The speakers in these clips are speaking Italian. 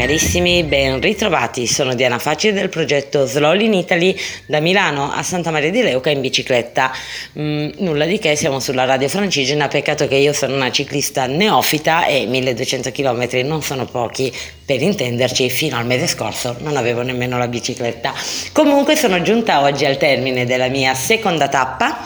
Carissimi, ben ritrovati. Sono Diana Facci del progetto Slowly in Italy da Milano a Santa Maria di Leuca in bicicletta. Mm, nulla di che, siamo sulla radio francigena. Peccato che io sono una ciclista neofita e 1200 km non sono pochi per intenderci. Fino al mese scorso non avevo nemmeno la bicicletta. Comunque sono giunta oggi al termine della mia seconda tappa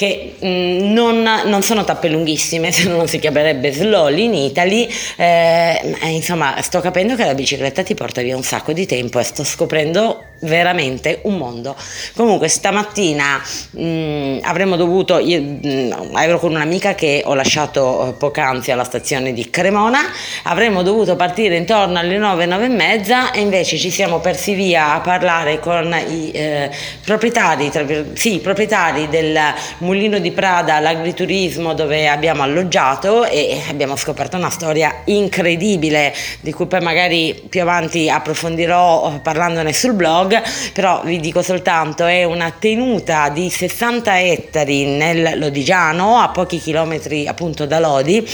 che mh, mm, non, non, sono tappe lunghissime, se no non si chiamerebbe slowly in Italy, eh, insomma sto capendo che la bicicletta ti porta via un sacco di tempo e sto scoprendo veramente un mondo. Comunque stamattina mh, mm, avremmo dovuto, io mh, mm, ero con un'amica che ho lasciato eh, poc'anzi alla stazione di Cremona, avremmo dovuto partire intorno alle 9, 9 e mezza e invece ci siamo persi via a parlare con i eh, proprietari, tra, sì, proprietari del Mulino di Prada, l'agriturismo dove abbiamo alloggiato e abbiamo scoperto una storia incredibile di cui poi magari più avanti approfondirò parlandone sul blog, però vi dico soltanto è una tenuta di 60 ettari nel Lodigiano a pochi chilometri appunto da Lodi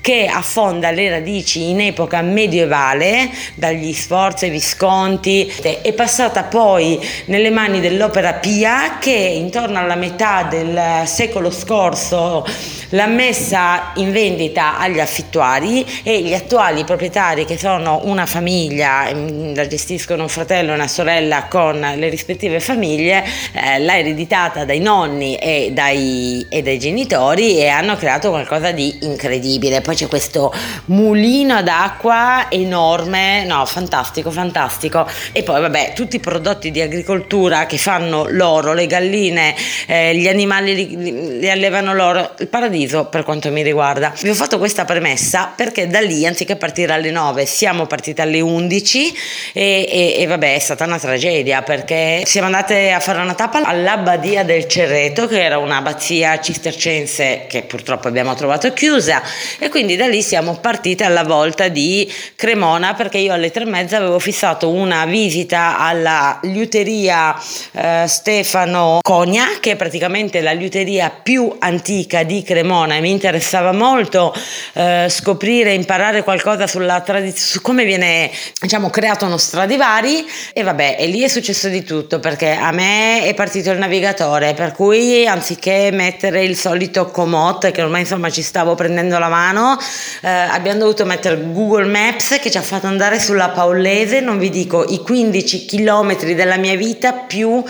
che affonda le radici in epoca medievale dagli Sforza e Visconti è passata poi nelle mani dell'Opera Pia che intorno alla metà del secolo scorso l'ha messa in vendita agli affittuari e gli attuali proprietari che sono una famiglia, mm, la gestiscono un fratello e una sorella con le rispettive famiglie, eh, l'ha ereditata dai nonni e dai, e dai genitori e hanno creato qualcosa di incredibile poi c'è questo mulino d'acqua enorme, no, fantastico, fantastico. E poi vabbè, tutti i prodotti di agricoltura che fanno loro, le galline, eh, gli animali li, li, allevano loro, il paradiso per quanto mi riguarda. Vi ho fatto questa premessa perché da lì, anziché partire alle 9, siamo partiti alle 11 e, e, e vabbè, è stata una tragedia perché siamo andate a fare una tappa all'abbadia del Cerreto, che era un'abbazia cistercense che purtroppo abbiamo trovato chiusa e quindi quindi da lì siamo partite alla volta di Cremona perché io alle tre e mezza avevo fissato una visita alla liuteria eh, Stefano Cogna che è praticamente la liuteria più antica di Cremona. E mi interessava molto eh, scoprire, imparare qualcosa sulla tradizione, su come viene diciamo creato uno Stradivari. E vabbè e lì è successo di tutto perché a me è partito il navigatore per cui anziché mettere il solito Comot che ormai insomma ci stavo prendendo la mano eh, abbiamo dovuto mettere Google Maps che ci ha fatto andare sulla Paolese, non vi dico i 15 chilometri della mia vita più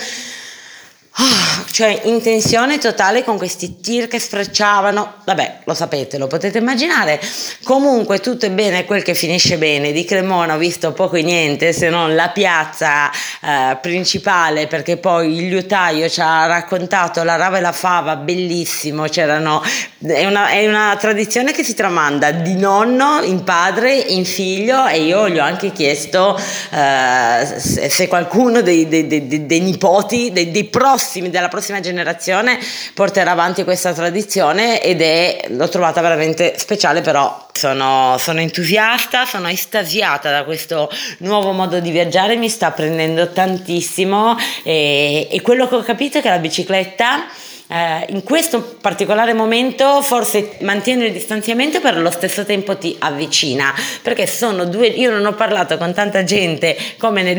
Oh, cioè in tensione totale con questi tir che sfrecciavano, vabbè lo sapete, lo potete immaginare, comunque tutto è bene quel che finisce bene, di Cremona ho visto poco e niente se non la piazza eh, principale perché poi il liutaio ci ha raccontato la rava e la fava, bellissimo, c'erano, è una, è una tradizione che si tramanda di nonno in padre in figlio e io gli ho anche chiesto eh, se, se, qualcuno dei, dei, dei, dei nipoti, dei, dei prossimi prossimi, della prossima generazione porterà avanti questa tradizione ed è, l'ho trovata veramente speciale, però sono, sono entusiasta, sono estasiata da questo nuovo modo di viaggiare, mi sta prendendo tantissimo e, e quello che ho capito è che la bicicletta eh, in questo particolare momento forse mantiene il distanziamento per allo stesso tempo ti avvicina perché sono due io non ho parlato con tanta gente come,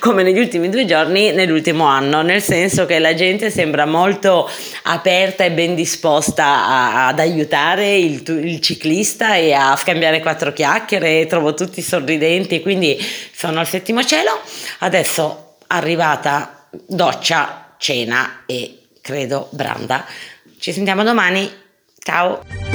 come negli ultimi due giorni nell'ultimo anno nel senso che la gente sembra molto aperta e ben disposta a, ad aiutare il, il ciclista e a scambiare quattro chiacchiere trovo tutti sorridenti quindi sono al settimo cielo. Adesso arrivata doccia cena e credo Branda. Ci sentiamo domani. Ciao!